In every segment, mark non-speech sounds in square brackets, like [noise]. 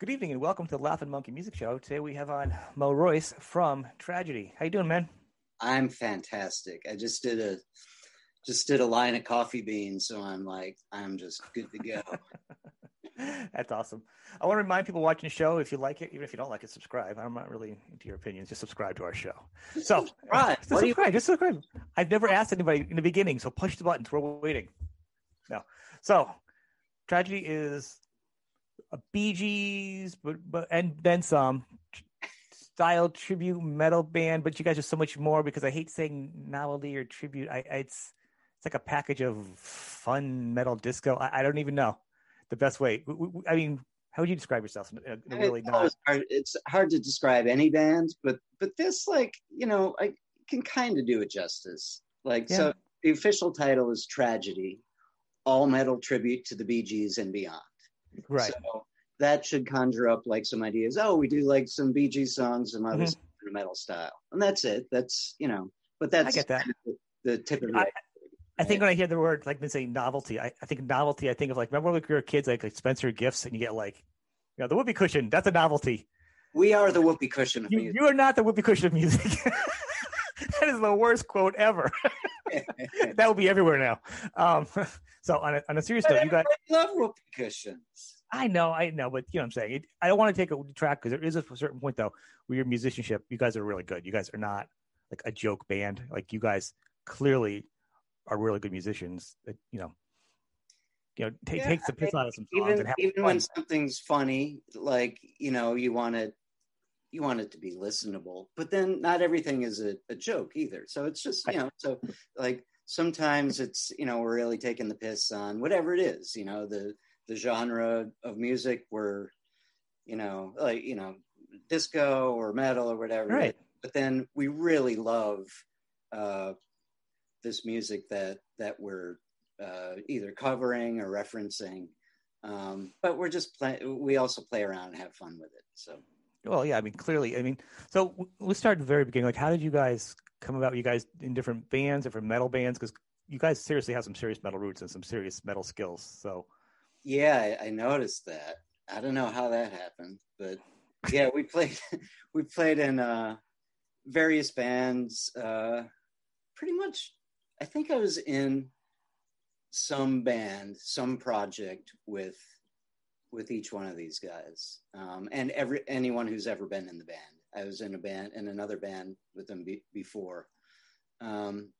Good evening and welcome to the Laughing Monkey Music Show. Today we have on Mo Royce from Tragedy. How you doing, man? I'm fantastic. I just did a just did a line of coffee beans, so I'm like I'm just good to go. [laughs] That's awesome. I want to remind people watching the show if you like it, even if you don't like it, subscribe. I'm not really into your opinions. Just subscribe to our show. So, right. [laughs] just subscribe. Just subscribe. I've never asked anybody in the beginning, so push the buttons. We're waiting. No. So, Tragedy is Uh, Bee Gees, but, but and then some style tribute metal band. But you guys are so much more because I hate saying novelty or tribute. I, I it's it's like a package of fun metal disco. I, I don't even know the best way. I mean, how would you describe yourself? In a, in a really not... hard, it's hard to describe any band, but but this, like you know, I can kind of do it justice. Like yeah. so, the official title is Tragedy, all metal tribute to the Bee Gees and beyond. Right. So that should conjure up like some ideas. Oh, we do like some Bee Gee songs, some other mm-hmm. metal style, and that's it. That's you know, but that's I get that. the, the tip of the. I, I think when I hear the word like been saying novelty, I, I think novelty. I think of like remember when we were kids, like, like Spencer gifts, and you get like, you know, the whoopee cushion. That's a novelty. We are the whoopee cushion of you, music. You are not the whoopee cushion of music. [laughs] that is the worst quote ever. [laughs] [laughs] that will be everywhere now. Um, [laughs] so on a, on a serious note, you guys love whoopee cushions. I know, I know, but you know what I'm saying. It, I don't want to take a track because there is a certain point though where your musicianship, you guys are really good. You guys are not like a joke band. Like you guys clearly are really good musicians that you know you know take, yeah, takes the piss out of some songs even, even when something's funny like you know you want it you want it to be listenable but then not everything is a, a joke either so it's just you know so like sometimes it's you know we're really taking the piss on whatever it is you know the the genre of music where you know like you know disco or metal or whatever right but then we really love uh this music that that we're uh, either covering or referencing. Um, but we're just play. We also play around and have fun with it. So. Well, yeah. I mean, clearly. I mean, so let's start at the very beginning. Like, how did you guys come about? You guys in different bands, different metal bands, because you guys seriously have some serious metal roots and some serious metal skills. So. Yeah, I, I noticed that. I don't know how that happened, but yeah, we played. [laughs] we played in uh, various bands. Uh, pretty much I think I was in some band, some project with with each one of these guys, um, and every anyone who's ever been in the band. I was in a band in another band with them be, before, um,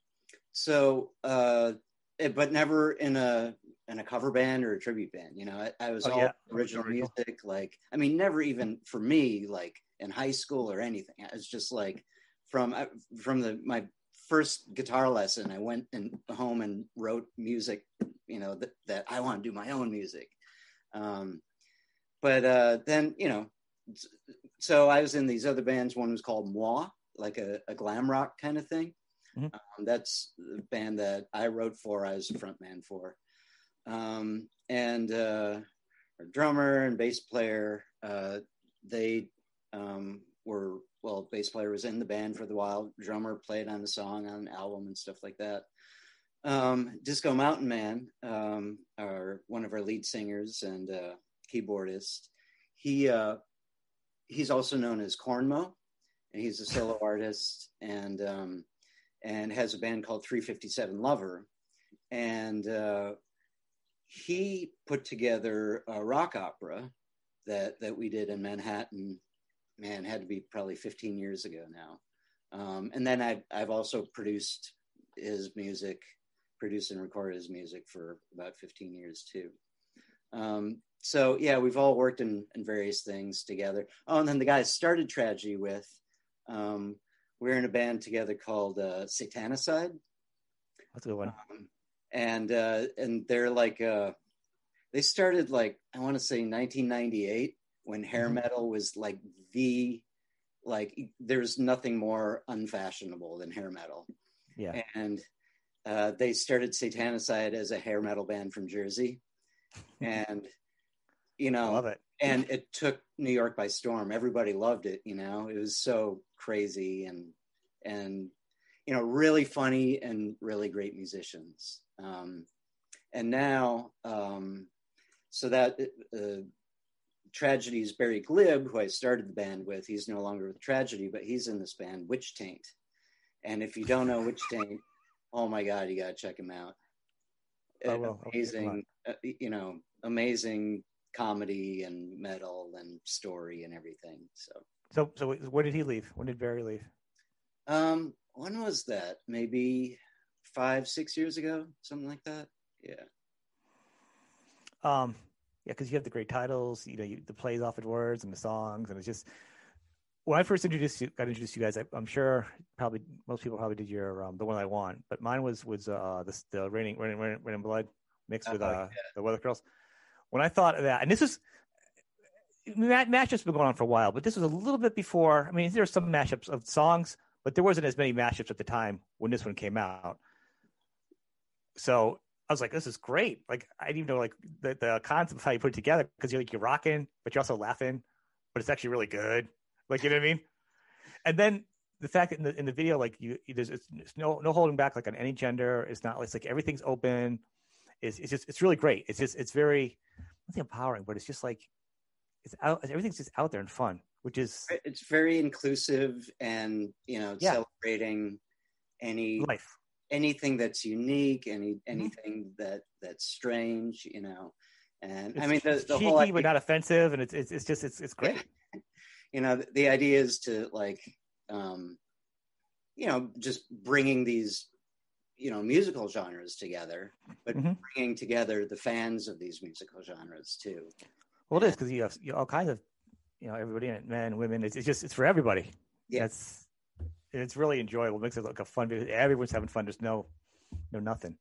so uh, it, but never in a in a cover band or a tribute band. You know, I, I was oh, all yeah. original music. Like, I mean, never even for me, like in high school or anything. I was just like from from the my first guitar lesson, I went and home and wrote music, you know, that, that I want to do my own music. Um, but uh, then, you know, so I was in these other bands. One was called Moi, like a, a glam rock kind of thing. Mm-hmm. Um, that's the band that I wrote for. I was the front man for. Um, and uh, drummer and bass player, uh, they um, were well, bass player was in the band for the while. Drummer played on the song on an album and stuff like that. Um, Disco Mountain Man, um, our one of our lead singers and uh, keyboardist, he uh, he's also known as Cornmo, and he's a solo [laughs] artist and um, and has a band called 357 Lover, and uh, he put together a rock opera that that we did in Manhattan. Man, had to be probably 15 years ago now. Um, and then I've, I've also produced his music, produced and recorded his music for about 15 years too. Um, so yeah, we've all worked in, in, various things together. Oh, and then the guys started Tragedy with, um, we're in a band together called uh, Satanicide. That's a good one. Um, and uh, and they're like uh, they started like I want to say 1998 when hair mm-hmm. metal was like the like there's nothing more unfashionable than hair metal. Yeah. And uh, they started Satanicide as a hair metal band from Jersey. And you know, love it. And it took New York by storm. Everybody loved it, you know. It was so crazy and and you know, really funny and really great musicians. Um, and now um, so that uh, Tragedy's Barry Glibb, who I started the band with, he's no longer with Tragedy, but he's in this band, Witch Taint. And if you don't know Witch Taint, oh my God, you got to check him out. I will. I'll check 'em amazing, uh, you know, amazing comedy and metal and story and everything. So, So, so where did he leave? When did Barry leave? um, when was that? Maybe five, six years ago, something like that. Yeah. Um, yeah, because you have the great titles, you know, you, the plays off of words and the songs, and it's just when I first introduced you, got introduced to you guys. I, I'm sure probably most people probably did your um, the one I want, but mine was was uh the the raining raining raining, blood mixed with uh the Weather Girls. When I thought of that, and this is mashups have been going on for a while, but this was a little bit before. I mean, there were some mashups of songs, but there wasn't as many mashups at the time when this one came out. So I was like, this is great. Like I didn't even know like the, the concept of how you put it together because you're like you're rocking, but you're also laughing, but it's actually really good. Like you know what I mean? And then the fact that in the in the video, like you there's it's, it's no no holding back like on any gender. It's not it's like everything's open. It's it's just it's really great. It's just it's very I think empowering, but it's just like it's out everything's just out there and fun, which is It's very inclusive and, you know, Yeah. celebrating any life. anything that's unique, any Mm-hmm. anything that that's strange, you know. And It's, I mean, the, it's the cheeky whole idea, but not offensive, and it's it's, it's just it's it's great. You know, the, idea is to like, um, you know, just bringing these, you know, musical genres together, but Mhm. bringing together the fans of these musical genres too. Well, it is because you have you all kinds of you know everybody in it, men, women. It's, it's just it's for everybody. Yeah. It's it's really enjoyable. It makes it like a fun. Everyone's having fun. There's no no nothing.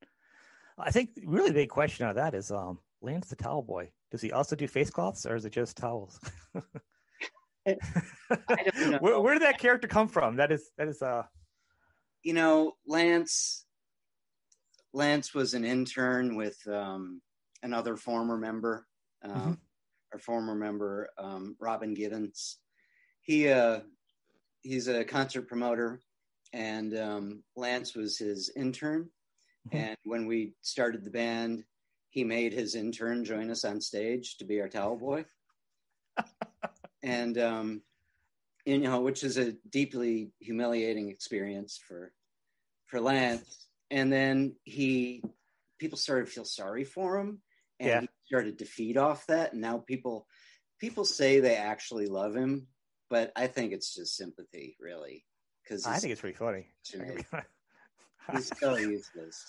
I think really big question out of that is um Lance the towel boy. Does he also do face cloths or is it just towels? [laughs] I don't [laughs] know. where, where did that character come from? That is that is uh you know, Lance Lance was an intern with um, another former member, um, Mhm. our former member um, Robin Gibbons. He uh, he's a concert promoter, and um, Lance was his intern. Mhm. And when we started the band, he made his intern join us on stage to be our towel boy. [laughs] and um, you know, which is a deeply humiliating experience for for Lance. And then he people started to feel sorry for him, and Yeah. he started to feed off that. And now people people say they actually love him, but I think it's just sympathy, really, because I think it's pretty funny. he's [laughs] so useless.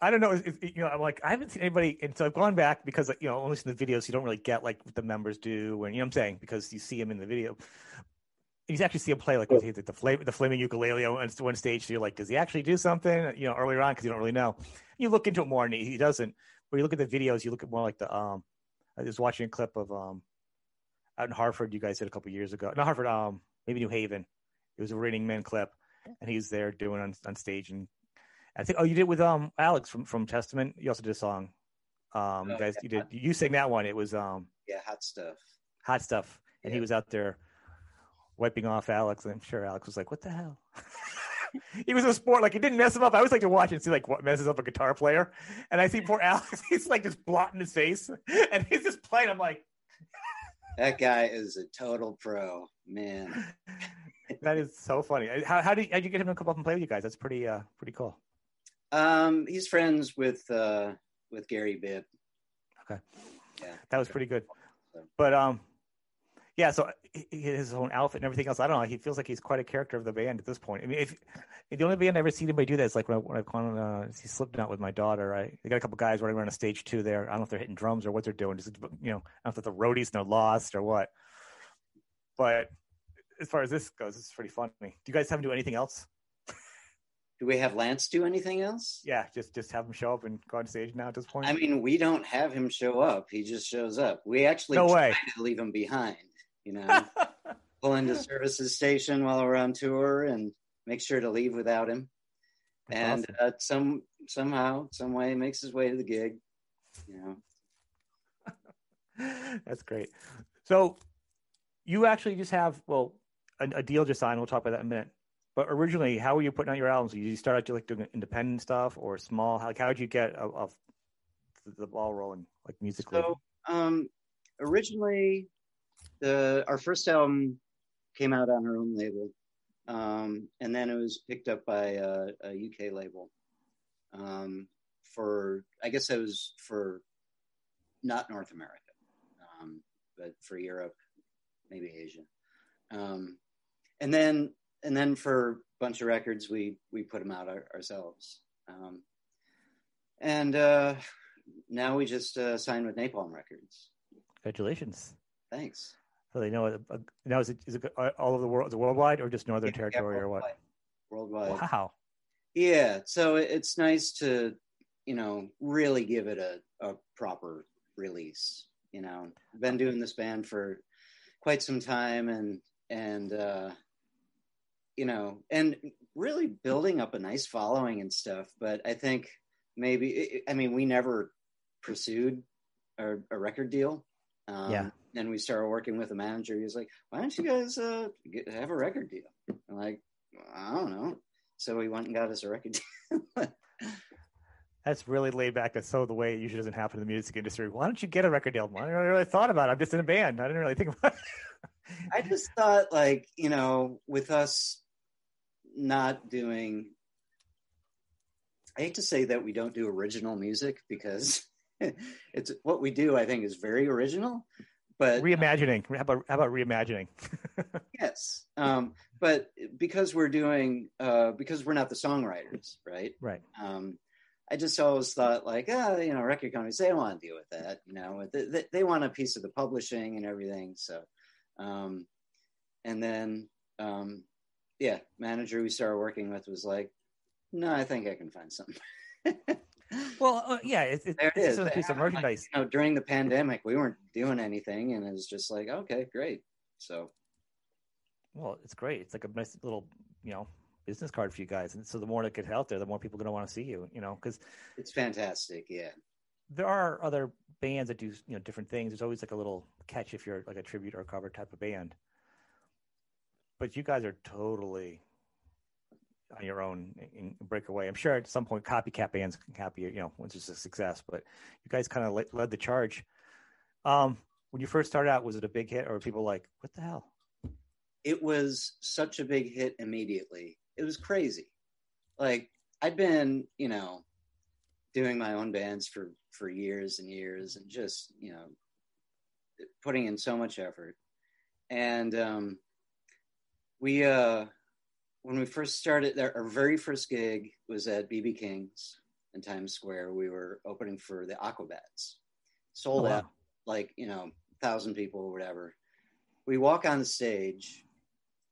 I don't know. If, if- you know, I'm like, I haven't seen anybody, and so I've gone back because, you know, only in the videos, you don't really get like what the members do, and you know what I'm saying because you see him in the video. You actually see him play like with the the, flame, the flaming ukulele on one stage. So you're like, does he actually do something? You know, earlier on because you don't really know. You look into it more, and he, he doesn't. But you look at the videos, you look at more like the. um I was watching a clip of um out in Hartford. You guys did a couple years ago. Not Hartford, um maybe New Haven. It was a Raining Men clip, and he's there doing on on stage and I think oh you did it with um Alex from from Testament. You also did a song. Um, you Oh, guys, yeah. you did you sang that one. It was um Yeah, hot stuff. hot stuff, and he was out there wiping off Alex. And I'm sure Alex was like, "What the hell." [laughs] he was a sport like he didn't mess him up. I always like to watch and see like what messes up a guitar player, and I see poor [laughs] Alex. [laughs] He's like just blotting his face, and he's just playing. I'm like, That guy is a total pro, man. that is so funny. How how did, how did you get him to come up and play with you guys? That's pretty uh pretty cool. Um, he's friends with uh with Gary Bibb. Okay. Yeah. That was pretty good. But um, yeah. So his own outfit and everything else. I don't know. He feels like he's quite a character of the band at this point. I mean, if the only band I've ever seen anybody do that is like when, I, when I've gone on uh, see Slipknot with my daughter. Right? They got a couple guys running around a stage too. There. I don't know if they're hitting drums or what they're doing. Just you know, I don't know if they're roadies and they're lost or what. But as far as this goes, it's pretty funny. Do you guys have him do anything else? Do we have Lance do anything else? Yeah, just just have him show up and go on stage now at this point. I mean, we don't have him show up. He just shows up. We actually no way. to leave him behind. You know, [laughs] pull into services station while we're on tour and make sure to leave without him. That's and uh, some somehow, some way, makes his way to the gig. You know, [laughs] That's great. So you actually just have well a, a deal just signed. We'll talk about that in a minute. But originally, how were you putting out your albums? Did you start out like doing independent stuff or small? How how did you get of, of the ball rolling like musically? So, um, originally, the our first album came out on our own label, um, and then it was picked up by a, a UK label. Um, for I guess it was for not North America, um, but for Europe, maybe Asia. Um, and then and then for a bunch of records, we we put them out our, ourselves. Um, and uh, now we just uh, signed with Napalm Records. Congratulations! Thanks. So they know. Uh, now is it is it all over the world? Is it worldwide or just Northern Yeah, Territory yeah, or what? Worldwide. Wow. Yeah, so it's nice to, you know, really give it a, a proper release. You know, been doing this band for quite some time, and and uh, you know, and really building up a nice following and stuff. But I think maybe, I mean, we never pursued a, a record deal. Um, Yeah. Then we started working with a manager. He was like, "Why don't you guys uh, get, have a record deal?" I'm like, "I don't know." So we went and got us a record deal. [laughs] That's really laid back. That's so the way it usually doesn't happen in the music industry. Why don't you get a record deal? I never really thought about it. I'm just in a band. I didn't really think about it. I just thought, like, you know, with us not doing, I hate to say that we don't do original music because [laughs] it's what we do, I think, is very original. But reimagining. How about how about reimagining? [laughs] yes, um, but because we're doing, uh, because we're not the songwriters, right? right. um, I just always thought like, ah, you know, record companies they don't want to deal with that, you know, they, they, they want a piece of the publishing and everything. So, um, and then, um, yeah, manager we started working with was like, no, I think I can find something. [laughs] Well, uh, yeah, it's, it's, there it is. a piece of Like, merchandise. you know, during the pandemic, we weren't doing anything, and it was just like, okay, great. So, Well, it's great. It's like a nice little, you know, business card for you guys. And so the more that gets out there, the more people are going to want to see you. You know, because it's fantastic. Yeah. there are other bands that do you know different things. There's always like a little catch if you're like a tribute or a cover type of band. But you guys are totally on your own and break away. I'm sure at some point copycat bands can copy you know once it's a success, but you guys kind of led, led the charge. Um, when you first started out, was it a big hit, or people like, "What the hell"? it was such a big hit immediately. It was crazy. Like I'd been, you know, doing my own bands for for years and years, and just you know, putting in so much effort. And um, we, uh, when we first started, our our very first gig was at BB King's in Times Square. We were opening for the Aquabats, sold Oh, wow. out like you know, thousand people or whatever. We walk on the stage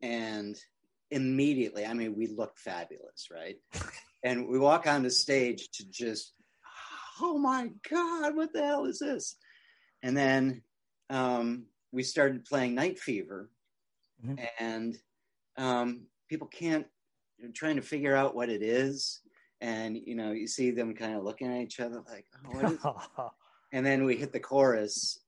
and immediately, I mean, we look fabulous, right? [laughs] and we walk on the stage to just, oh my God, what the hell is this? And then um, we started playing Night Fever, Mhm. and um, people can't, they're trying to figure out what it is. And, you know, you see them kind of looking at each other like, oh, what is [laughs] and then we hit the chorus.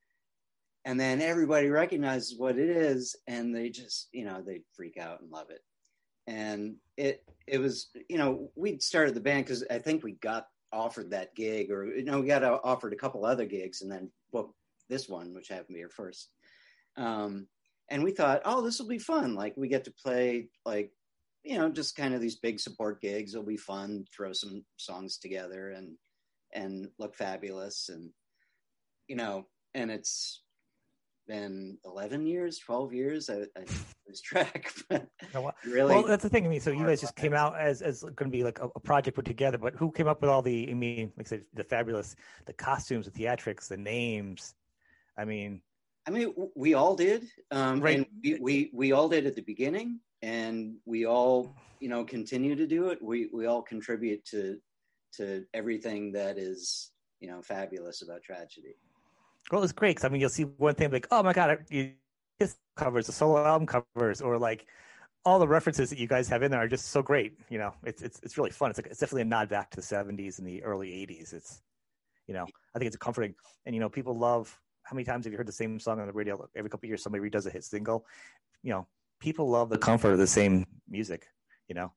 And then everybody recognizes what it is and they just you know they freak out and love it. And it it was you know we started the band because i think we got offered that gig or you know we got offered a couple other gigs and then booked this one which happened to be our first. Um and we thought oh this will be fun like we get to play like you know just kind of these big support gigs it'll be fun throw some songs together and and look fabulous and you know and it's been 11 years 12 years i, I lose track [laughs] but Oh, wow. really Well, that's the thing. I mean, so you guys just came out as as going to be like a, a project put together, but who came up with all the? I mean, like I said, the fabulous, the costumes, the theatrics, the names. I mean, I mean, we all did, um, Right. and we, we we all did at the beginning, and we all, you know, continue to do it. We we all contribute to to everything that is, you know, fabulous about tragedy. well, it's great because I mean, you'll see one thing like, oh my god, this covers the solo album covers, or like all the references that you guys have in there are just so great. You know, it's it's it's really fun. It's like it's definitely a nod back to the '70s and the early '80s. It's you know, I think it's comforting, and you know, people love. How many times have you heard the same song on the radio? Every couple of years, somebody redoes a hit single. You know, people love the comfort of the same music. You know,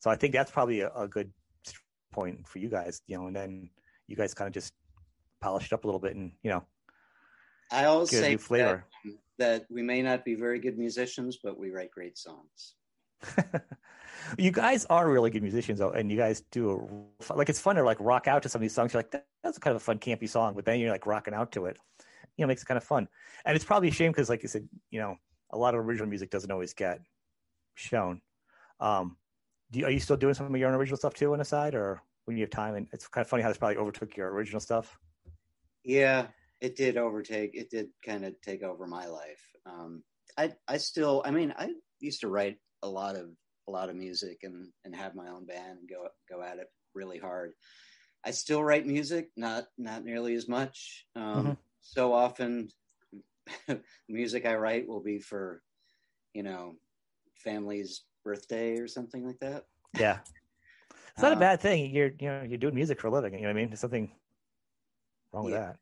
so I think that's probably a, a good point for you guys. You know, and then you guys kind of just polish it up a little bit, and you know, I always Get a say new flavor. That, that we may not be very good musicians, but we write great songs. [laughs] you guys are really good musicians, though, and you guys do a, like it's fun to like rock out to some of these songs. You're like, that, that's kind of a fun campy song, but then you're like rocking out to it. You know, makes it kind of fun. And it's probably a shame because, like you said, you know, a lot of original music doesn't always get shown. Um, do you, are you still doing some of your own original stuff too on the side, or when you have time? And it's kind of funny how this probably overtook your original stuff. Yeah, it did overtake. It did kind of take over my life. Um, I I still, I mean, I used to write a lot of a lot of music and and have my own band and go go at it really hard. I still write music, not not nearly as much. Um, Mm-hmm. So often, [laughs] music I write will be for, you know, family's birthday or something like that. Yeah, it's not a Uh, bad thing. You're you know you're doing music for a living. You know what I mean? There's something wrong with that.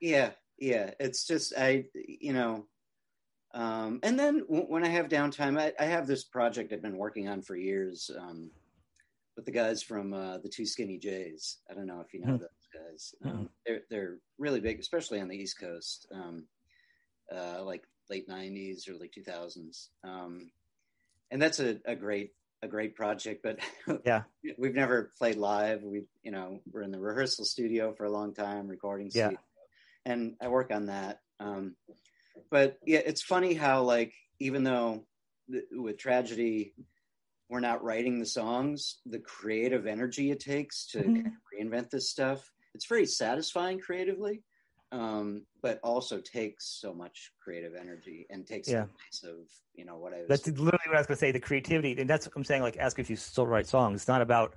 Yeah, yeah. It's just I, you know, um, and then w- when I have downtime, I, I have this project I've been working on for years um, with the guys from uh, the 2 Skinnee J's. I don't know if you know those guys. Um, they're they're really big, especially on the East Coast, um, uh, like late '90s, early 2000s. Um, and that's a, a great a great project, but [laughs] Yeah. we've never played live. We, you know, we're in the rehearsal studio for a long time, recording Yeah. and I work on that. Um, but yeah, it's funny how like even though th- with tragedy, we're not writing the songs, the creative energy it takes to Mhm. kind of reinvent this stuff. It's very satisfying creatively, um, but also takes so much creative energy and takes Yeah. the place of you know what I was. That's literally what I was going to say. The creativity, and that's what I'm saying. Like, ask if you still write songs. It's not about.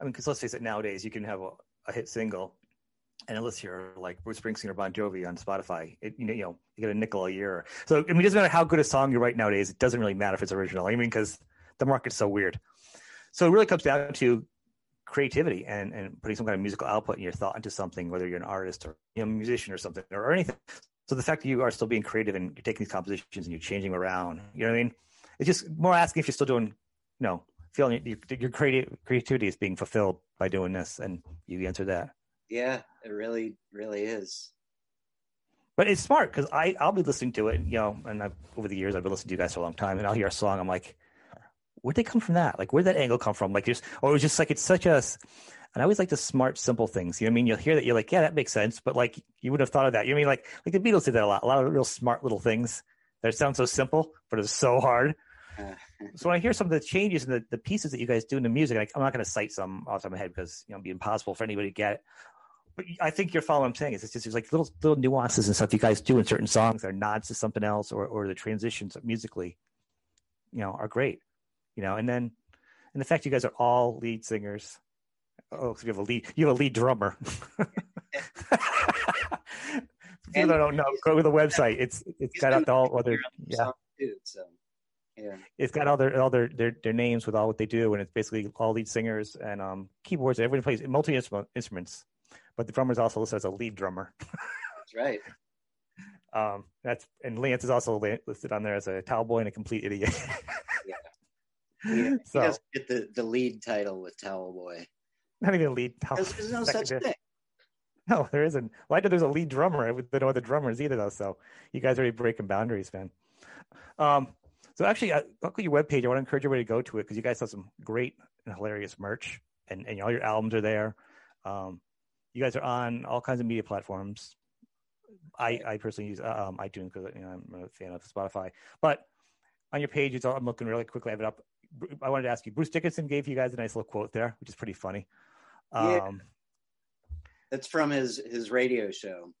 I mean, because let's face it, nowadays you can have a, a hit single, and unless you're like Bruce Springsteen or Bon Jovi on Spotify, it, you know, you know, you get a nickel a year. So I mean, it doesn't matter how good a song you write nowadays. It doesn't really matter if it's original. I mean, because the market's so weird. So it really comes down to creativity and, and putting some kind of musical output in your thought into something, whether you're an artist or you know, a musician or something or anything. So the fact that you are still being creative and you're taking these compositions and you're changing them around, you know what I mean? It's just more asking if you're still doing, you know, feeling your, your creative creativity is being fulfilled by doing this, and you answer that. yeah, it really, really is. But it's smart because I I'll be listening to it, you know, and I've, over the years I've been listening to you guys for a long time, and I'll hear a song, I'm like, where'd they come from that? Like, where'd that angle come from? Like, just or it was just like it's such a, and I always like the smart, simple things. You know what I mean? You'll hear that you're like, yeah, that makes sense, but like you would have thought of that. You know what I mean? Like like the Beatles did that a lot, a lot of real smart little things that sound so simple, but it's so hard. [laughs] So when I hear some of the changes and the, the pieces that you guys do in the music, like, I'm not going to cite some off the top of my head because you know it'd be impossible for anybody to get it. But I think you're following what I'm saying. It's just there's like little little nuances and stuff you guys do in certain songs that are nods to something else, or or the transitions musically, you know, are great. You know, and then and the fact you guys are all lead singers. Oh, so you have a lead. You have a lead drummer. [laughs] People don't know, go to the website. It's it's got up all the other leader on the yeah too, so yeah. it's got all their all their, their their names with all what they do, and it's basically all lead singers and um keyboards. Everyone plays multi instruments, but the drummer is also listed as a lead drummer. That's right. [laughs] Um, that's and Lance is also listed on there as a towel boy and a complete idiot. [laughs] Yeah, [laughs] so he doesn't get the, the lead title with Towel Boy. not even a lead towel. There's no [laughs] such thing. No, there isn't. Well, I know there's a lead drummer. I don't know what the drummers either, though. So you guys are already breaking boundaries, man. Um, so actually, I, look at your webpage. I want to encourage everybody to go to it because you guys have some great and hilarious merch, and, and all your albums are there. Um, you guys are on all kinds of media platforms. I, I personally use um, iTunes because you know, I'm a fan of Spotify. But on your page, it's all, I'm looking really quickly. I have it up. I wanted to ask you. Bruce Dickinson gave you guys a nice little quote there, which is pretty funny. Yeah. Um, That's from his his radio show.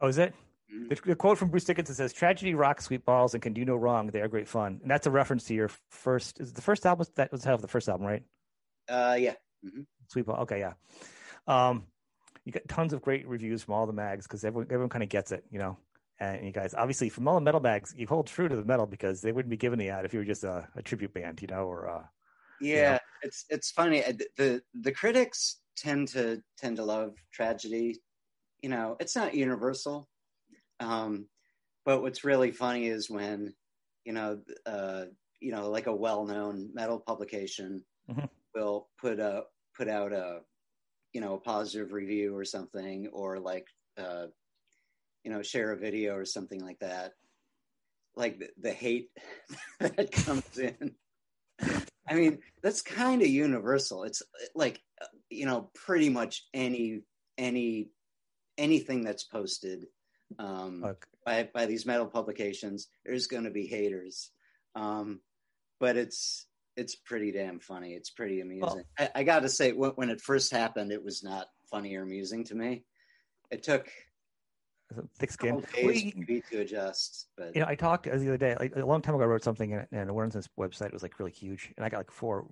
Oh, is it? Mhm. The, the quote from Bruce Dickinson says, "Tragedy rocks sweet balls and can do no wrong. They are great fun." And that's a reference to your first. Is the first album? That was the title of the first album, right? Uh, yeah. Mm-hmm. Sweet ball. Okay, yeah. Um, you get tons of great reviews from all the mags because everyone everyone kind of gets it, you know. And you guys, obviously, from all the metal bags, you hold true to the metal because they wouldn't be giving the ad if you were just a, a tribute band, you know, or uh, Yeah, it's it's funny. Uh, The the critics tend to tend to love tragedy. You know, it's not universal. Um, but what's really funny is when, you know, uh, you know, like a well-known metal publication Mhm. will put a put out a, you know, a positive review or something, or like, uh, you know share a video or something like that like the, the hate [laughs] that comes in. I mean that's kind of universal. It's like you know pretty much any any anything that's posted um, Okay. by by these metal publications there's going to be haters. Um, but it's it's pretty damn funny. It's pretty amusing. Well- I, I gotta say when, when it first happened it was not funny or amusing to me. It took Thick skin. Well, days you- to adjust but you know, I talked the other day, like a long time ago, I wrote something and, and Warren's website was like really huge, and I got like four,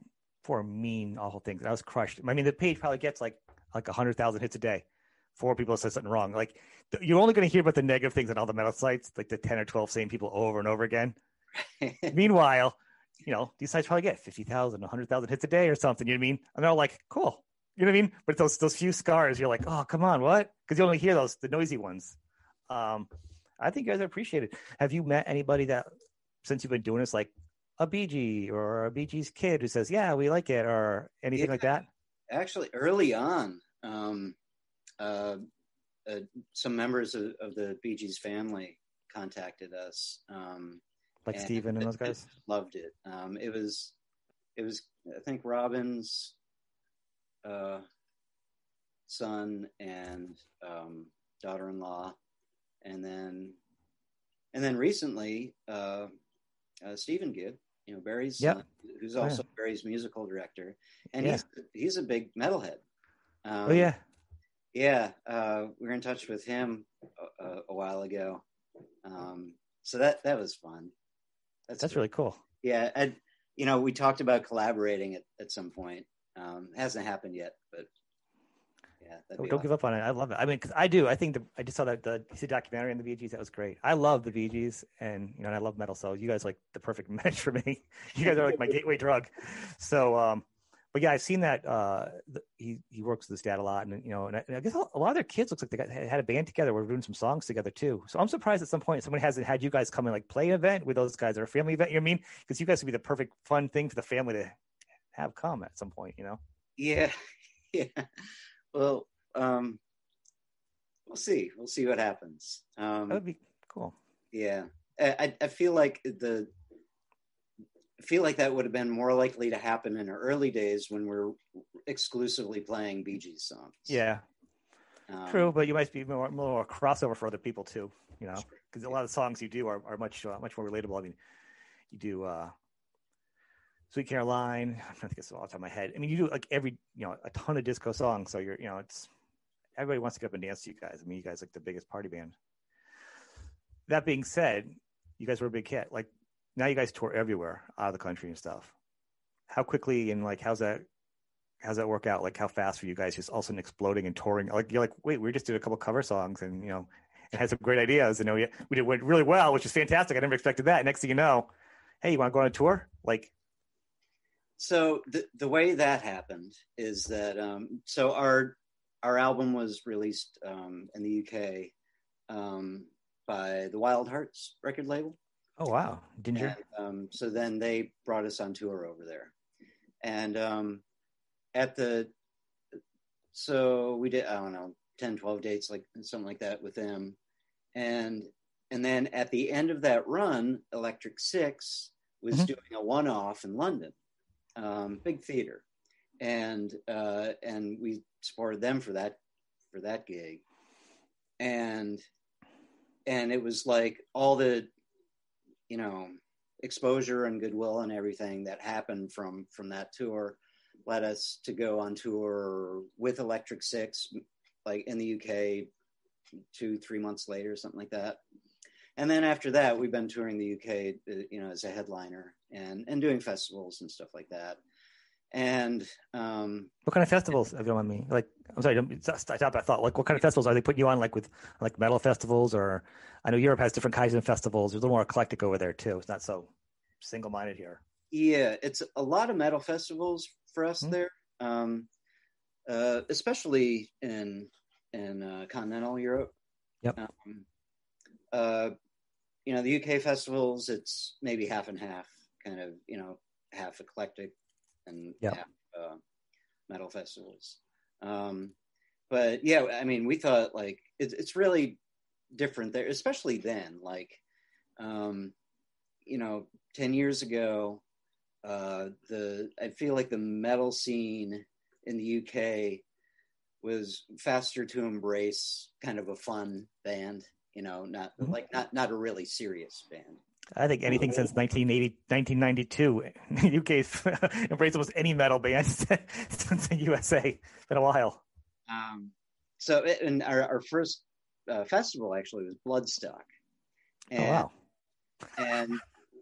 four mean, awful things, and I was crushed. I mean, the page probably gets like like a hundred thousand hits a day. Four people said something wrong. Like you're only going to hear about the negative things on all the metal sites, like the ten or twelve same people over and over again. [laughs] Meanwhile, you know, these sites probably get 50,000, 100,000 hits a day or something. You know what I mean? And they're all like, cool. You know what I mean? But those those few scars, you're like, oh, come on, what? Because you only hear those the noisy ones. Um, I think you guys appreciate it. Have you met anybody that since you've been doing this, like a Bee Gee or a Bee Gee's kid who says, yeah, we like it, or anything Yeah. like that? actually early on um, uh, uh, some members of, of the Bee Gee's family contacted us um, Like and Steven and those guys? loved it um, it was it was i think robin's uh, son and um, daughter-in-law and then and then recently uh, uh, stephen gibb you know barry's Yep. son, who's Oh, yeah. also barry's musical director and Yeah. he's he's a big metalhead um, oh, yeah. yeah uh, we were in touch with him a, a, a while ago um, so that that was fun That's that's really cool. yeah and you know we talked about collaborating at, at some point um hasn't happened yet but yeah Don't, give up on it. I love it. I mean, 'cause I do. I think the, I just saw that the, documentary on the Bee Gees. That was great. I love the Bee Gees, and you know, and I love metal. So you guys are like the perfect [laughs] match for me. You guys are like my gateway drug. So, um, but yeah, I've seen that. Uh, the, he he works with his dad a lot, and you know, and I, and I guess a lot of their kids looks like they got, had a band together. We're doing some songs together too. So I'm surprised at some point someone hasn't had you guys come and like play an event with those guys or a family event. You know what I mean? Because you guys would be the perfect fun thing for the family to have come at some point. You know? yeah [laughs] yeah well um we'll see we'll see what happens um That would be cool. yeah I, I- feel like the I feel like that would have been more likely to happen in our early days when we're exclusively playing Bee Gees songs. Yeah. Um, True, but you might be more, more crossover for other people too. You know, because a lot of the songs you do are, are much uh, much more relatable. I mean, you do uh, "Sweet Caroline." I'm trying to think of all the top of my head. I mean, you do like every you know a ton of disco songs. So you're you know it's everybody wants to get up and dance to you guys. I mean, you guys like the biggest party band. That being said, you guys were a big hit. Like now, you guys tour everywhere out of the country and stuff. How quickly and like how's that? How's that work out? Like how fast for you guys just all of a sudden exploding and touring? Like you're like, wait, we just did a couple cover songs and you know, and had some great ideas. And we, we did really well, which is fantastic. I never expected that. Next thing you know, hey, you want to go on a tour? Like, so the the way that happened is that um, so our our album was released um, in the UK um, by the Wildhearts record label. oh wow, Ginger. And, um, so then they brought us on tour over there, and um, at the so we did I don't know 10, 12 dates like something like that with them, and and then at the end of that run, Electric Six was Mhm. doing a one off in London, um, big theater, and uh, and we supported them for that for that gig, and and it was like all the you know exposure and goodwill and everything that happened from from that tour led us to go on tour with electric six like in the uk two three months later something like that and then after that we've been touring the uk uh, you know as a headliner and and doing festivals and stuff like that and um What kind of festivals have you on me? Like, I'm sorry, don't- I stopped. I thought, like, what kind of festivals are they putting you on? Like with like metal festivals, or I know Europe has different kinds of festivals. There's a little more eclectic over there too. It's not so single minded here. Yeah, it's a lot of metal festivals for us Mhm. there, um, uh, especially in in uh, continental Europe. Yep. Um, uh, you know, the UK festivals, it's maybe half and half, kind of, you know, half eclectic and yeah. half uh, metal festivals. Um, but yeah, I mean, we thought like it's it's really different there, especially then. Like, um, you know, ten years ago, uh, the I feel like the metal scene in the UK was faster to embrace kind of a fun band. You know, not Mhm. like not not a really serious band. I think anything since 1980, 1992, UK's [laughs] [laughs] embraced almost any metal band [laughs] since the USA. It's been a while. Um, so, it, and our, our first uh, festival actually was Bloodstock. And, oh wow! and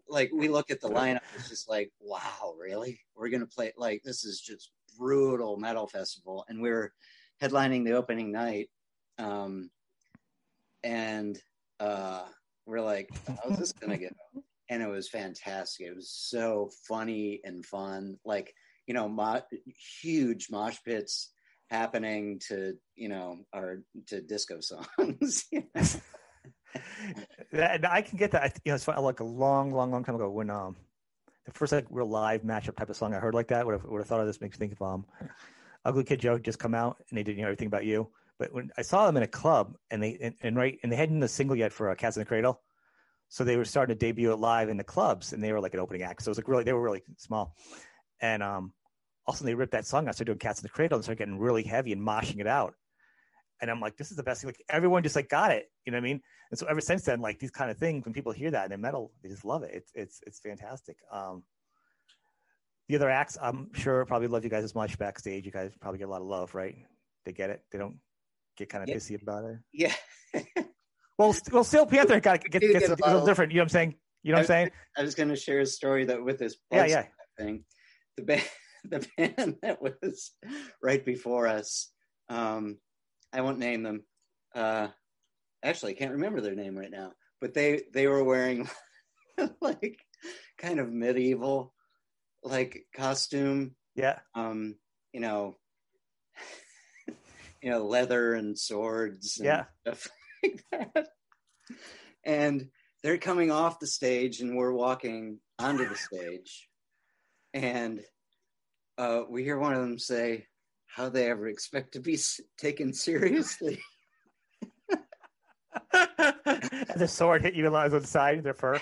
like we look at the lineup, it's just like, wow, really? We're gonna play like this is just brutal metal festival, and we are headlining the opening night, um, and uh, we're like, how's this gonna go? [laughs] And it was fantastic. It was so funny and fun. Like you know, mo- huge mosh pits happening to you know our to disco [laughs] songs. That, I can get that. You know, it's fun, like a long, long, long time ago when um the first like real live matchup type of song I heard like that would have would have thought of this makes me think of um Ugly Kid Joe just come out and they did you know everything about you. But when I saw them in a club and they and, and right and they hadn't a single yet for uh, Cats in the Cradle, so they were starting to debut it live in the clubs and they were like an opening act. So it was like really they were really small, and um also they ripped that song out, started doing Cats in the Cradle and started getting really heavy and moshing it out. And I'm like, this is the best thing. Like everyone just like got it, you know what I mean? And so ever since then, like these kind of things, when people hear that in metal, they just love it. It's it's it's fantastic. Um, the other acts, I'm sure, probably love you guys as much backstage. You guys probably get a lot of love, right? They get it. They don't get kind of Yeah. pissy about it. yeah. [laughs] Well, well, Steel Panther got get, gets get a, a a little different. You know what I'm saying? You know what I'm saying? I was going to share a story that with this Yeah, yeah. thing, the band, [laughs] the band [laughs] that was right before us, um, I won't name them. Uh, actually, I can't remember their name right now, but they they were wearing like kind of medieval like costume, Yeah. um, you know, you know, leather and swords, and Yeah. stuff [laughs] like that, and they're coming off the stage and we're walking onto the stage and uh, we hear one of them say how they ever expect to be taken seriously [laughs] the sword hit you on the side of their fur.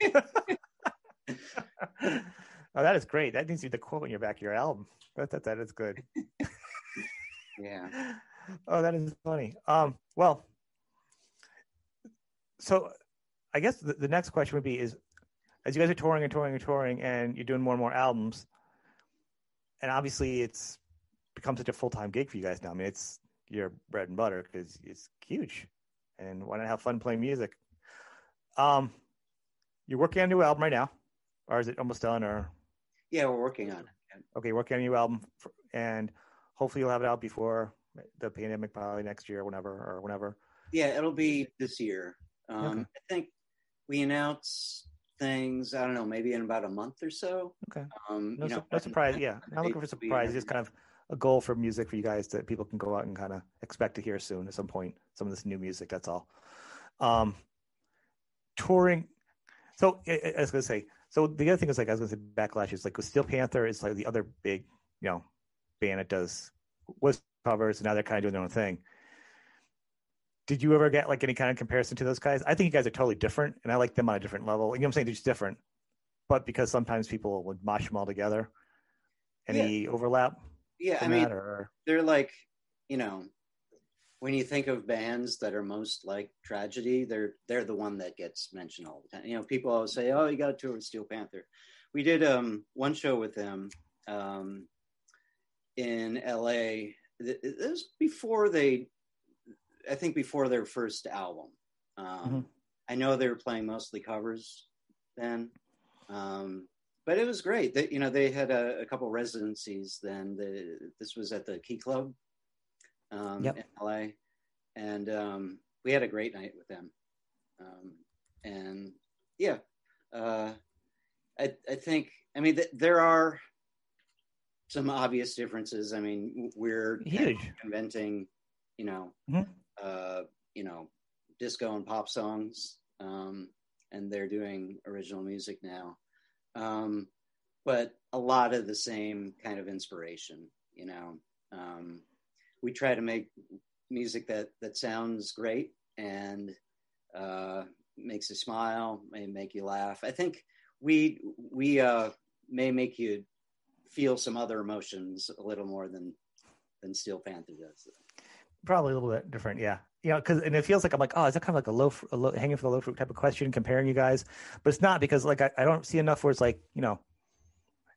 [laughs] oh, that is great. That needs to be the quote on your back of your album. That that, that is good. Yeah Oh, that is funny. Um, well, so I guess the, the next question would be: Is as you guys are touring and touring and touring, and you're doing more and more albums, and obviously it's become such a full time gig for you guys now. I mean, it's your bread and butter because it's huge, and why not have fun playing music? Um, you're working on a new album right now, or is it almost done? Or yeah we're working on it okay, working on a new album, for, and hopefully you'll have it out before the pandemic, probably next year, whenever or whenever. yeah it'll be this year um, Okay. i think we announce things i don't know maybe in about a month or so Okay. um, No, you know, no surprise. Yeah, [laughs] not looking for surprise. Just kind of a goal for music for you guys that people can go out and kind of expect to hear soon at some point. Some of this new music. That's all. Um, touring. So I, I- I was gonna say. So the other thing is like I was gonna say backlash is like with Steel Panther is like the other big you know band that does was covers and now they're kind of doing their own thing. Did you ever get like any kind of comparison to those guys? I think you guys are totally different, and I like them on a different level. You know what I'm saying? They're just different, but because sometimes people would mosh them all together. Any overlap? yeah i mean or they're like you know when you think of bands that are most like tragedy they're they're the one that gets mentioned all the time you know people always say oh you got to tour with steel panther we did um one show with them um in la it was before they i think before their first album um Mhm. i know they were playing mostly covers then um but it was great. They, you know, they had a, a couple residencies. Then the, this was at the Key Club um, Yep. in LA, and um, we had a great night with them. Um, and yeah, uh, I, I think. I mean, th- there are some obvious differences. I mean, we're huge? inventing, you know, Mhm. uh, you know, disco and pop songs, um, and they're doing original music now. Um, but a lot of the same kind of inspiration, you know. Um, we try to make music that that sounds great and uh, makes you smile, may make you laugh. I think we we uh, may make you feel some other emotions a little more than than Steel Panther does. Probably a little bit different, yeah. You know, because and it feels like I'm like, oh, is that kind of like a low, a low hanging for the low fruit type of question comparing you guys? But it's not because like I, I don't see enough where it's like, you know,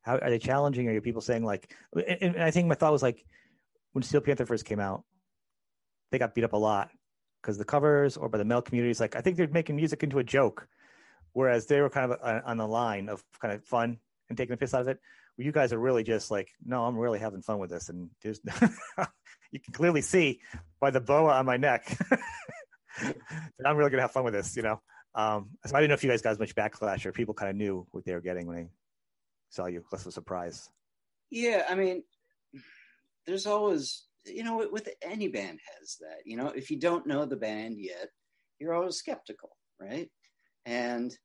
how are they challenging? Are people saying like, and, and I think my thought was like, when Steel Panther first came out, they got beat up a lot because the covers or by the male communities, like I think they're making music into a joke, whereas they were kind of uh, on the line of kind of fun and taking the piss out of it. You guys are really just like, no, I'm really having fun with this, and [laughs] you can clearly see by the boa on my neck [laughs] that I'm really gonna have fun with this, you know. Um, so I didn't know if you guys got as much backlash or people kind of knew what they were getting when they saw you. Less of a surprise. Yeah, I mean, there's always you know with any band has that. You know, if you don't know the band yet, you're always skeptical, right? And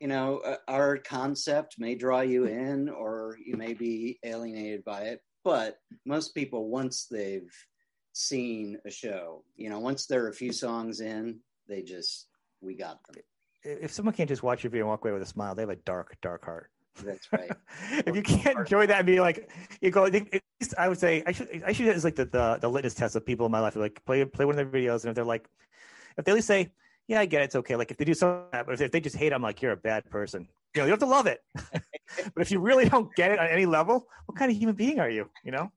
you know, uh, our concept may draw you in, or you may be alienated by it. But most people, once they've seen a show. You know, once they're a few songs in, they just we got them. If someone can't just watch your video and walk away with a smile, they have a dark, dark heart. That's right. [laughs] if you can't enjoy that and be like, you go, I would say I should I should it's like the, the the litmus test of people in my life. Like play play one of their videos, and if they're like, if they at least say, yeah, I get it, it's okay. Like if they do something, but if they just hate, I'm like, you're a bad person. You know, you have to love it. but if you really don't get it on any level, what kind of human being are you? You know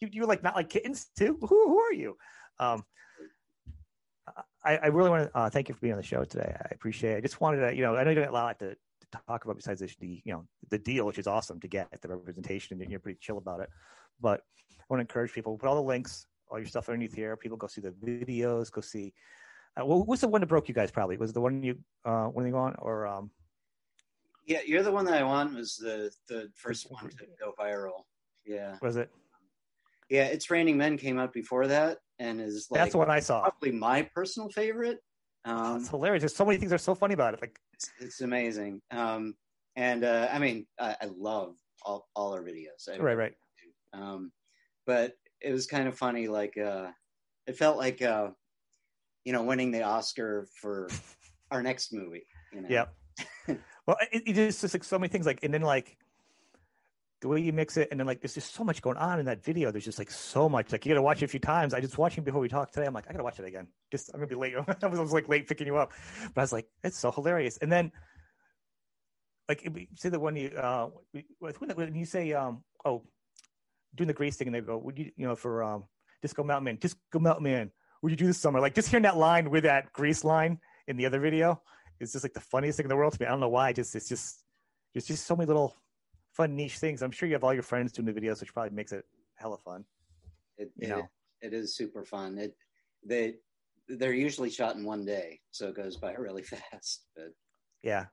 you, you're like not like kittens too. Who, who are you? Um, I, I really want to uh, thank you for being on the show today. I appreciate it. I just wanted to, you know, I know you don't have a lot to, to talk about besides the, the, you know, the deal, which is awesome to get the representation and you're pretty chill about it. But I want to encourage people, put all the links, all your stuff underneath here. People go see the videos, go see. Uh, what's the one that broke you guys? Probably was the one you uh, when you go on or um. Yeah, you're the one that I want was the the first one to go viral. Yeah. Was it? Yeah, It's Raining Men came out before that and is like that's what I saw. Probably my personal favorite. Um, it's hilarious. There's so many things that are so funny about it. Like it's, it's amazing. Um, and uh, I mean, I, I, love all, all our videos. I right, right. Um, but it was kind of funny. Like uh, it felt like uh, you know winning the Oscar for [laughs] our next movie. You know? Yep. [laughs] well, it, just like so many things. Like and then like the way you mix it, and then like there's just so much going on in that video. There's just like so much. Like you got to watch it a few times. I just watching before we talked today. I'm like, I gotta watch it again. Just I'm gonna be late. [laughs] I was, I was like late picking you up, but I was like, it's so hilarious. And then like say the one you uh when you say um oh doing the grease thing and they go would you you know for um disco mountain man disco mountain man would you do this summer like just hearing that line with that grease line in the other video is just like the funniest thing in the world to me i don't know why just it's just there's just so many little fun niche things. I'm sure you have all your friends doing the videos, which probably makes it hella fun. It, you it, know, it is super fun. It they they're usually shot in one day, so it goes by [laughs] really fast. But yeah,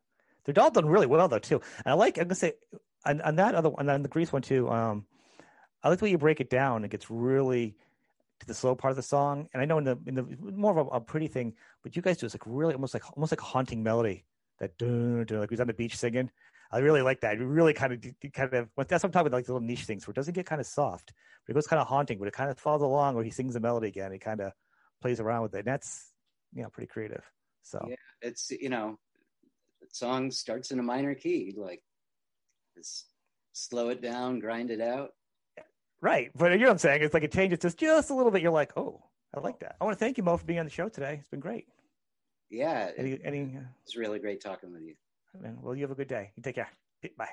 they're all done really well though too. And I like I'm gonna say on, on that other one, on the Grease one too. Um, I like the way you break it down. It gets really to the slow part of the song. And I know in the in the more of a, a pretty thing, but you guys do is like really almost like almost like a haunting melody that dun, dun, like who's on the beach singing. I really like that. It really kind of kind of that's what I'm talking about, like the little niche things where it doesn't get kind of soft, but it goes kind of haunting, but it kind of follows along where he sings the melody again. He kind of plays around with it. And that's you know pretty creative. So yeah, it's you know, the song starts in a minor key, like just slow it down, grind it out. Right, but you know what I'm saying? It's like it changes just just a little bit. You're like, oh, I like that. I want to thank you, Mo, for being on the show today. It's been great. Yeah, any, any, it's really great talking with you. Well, you have a good day. You take care. Bye.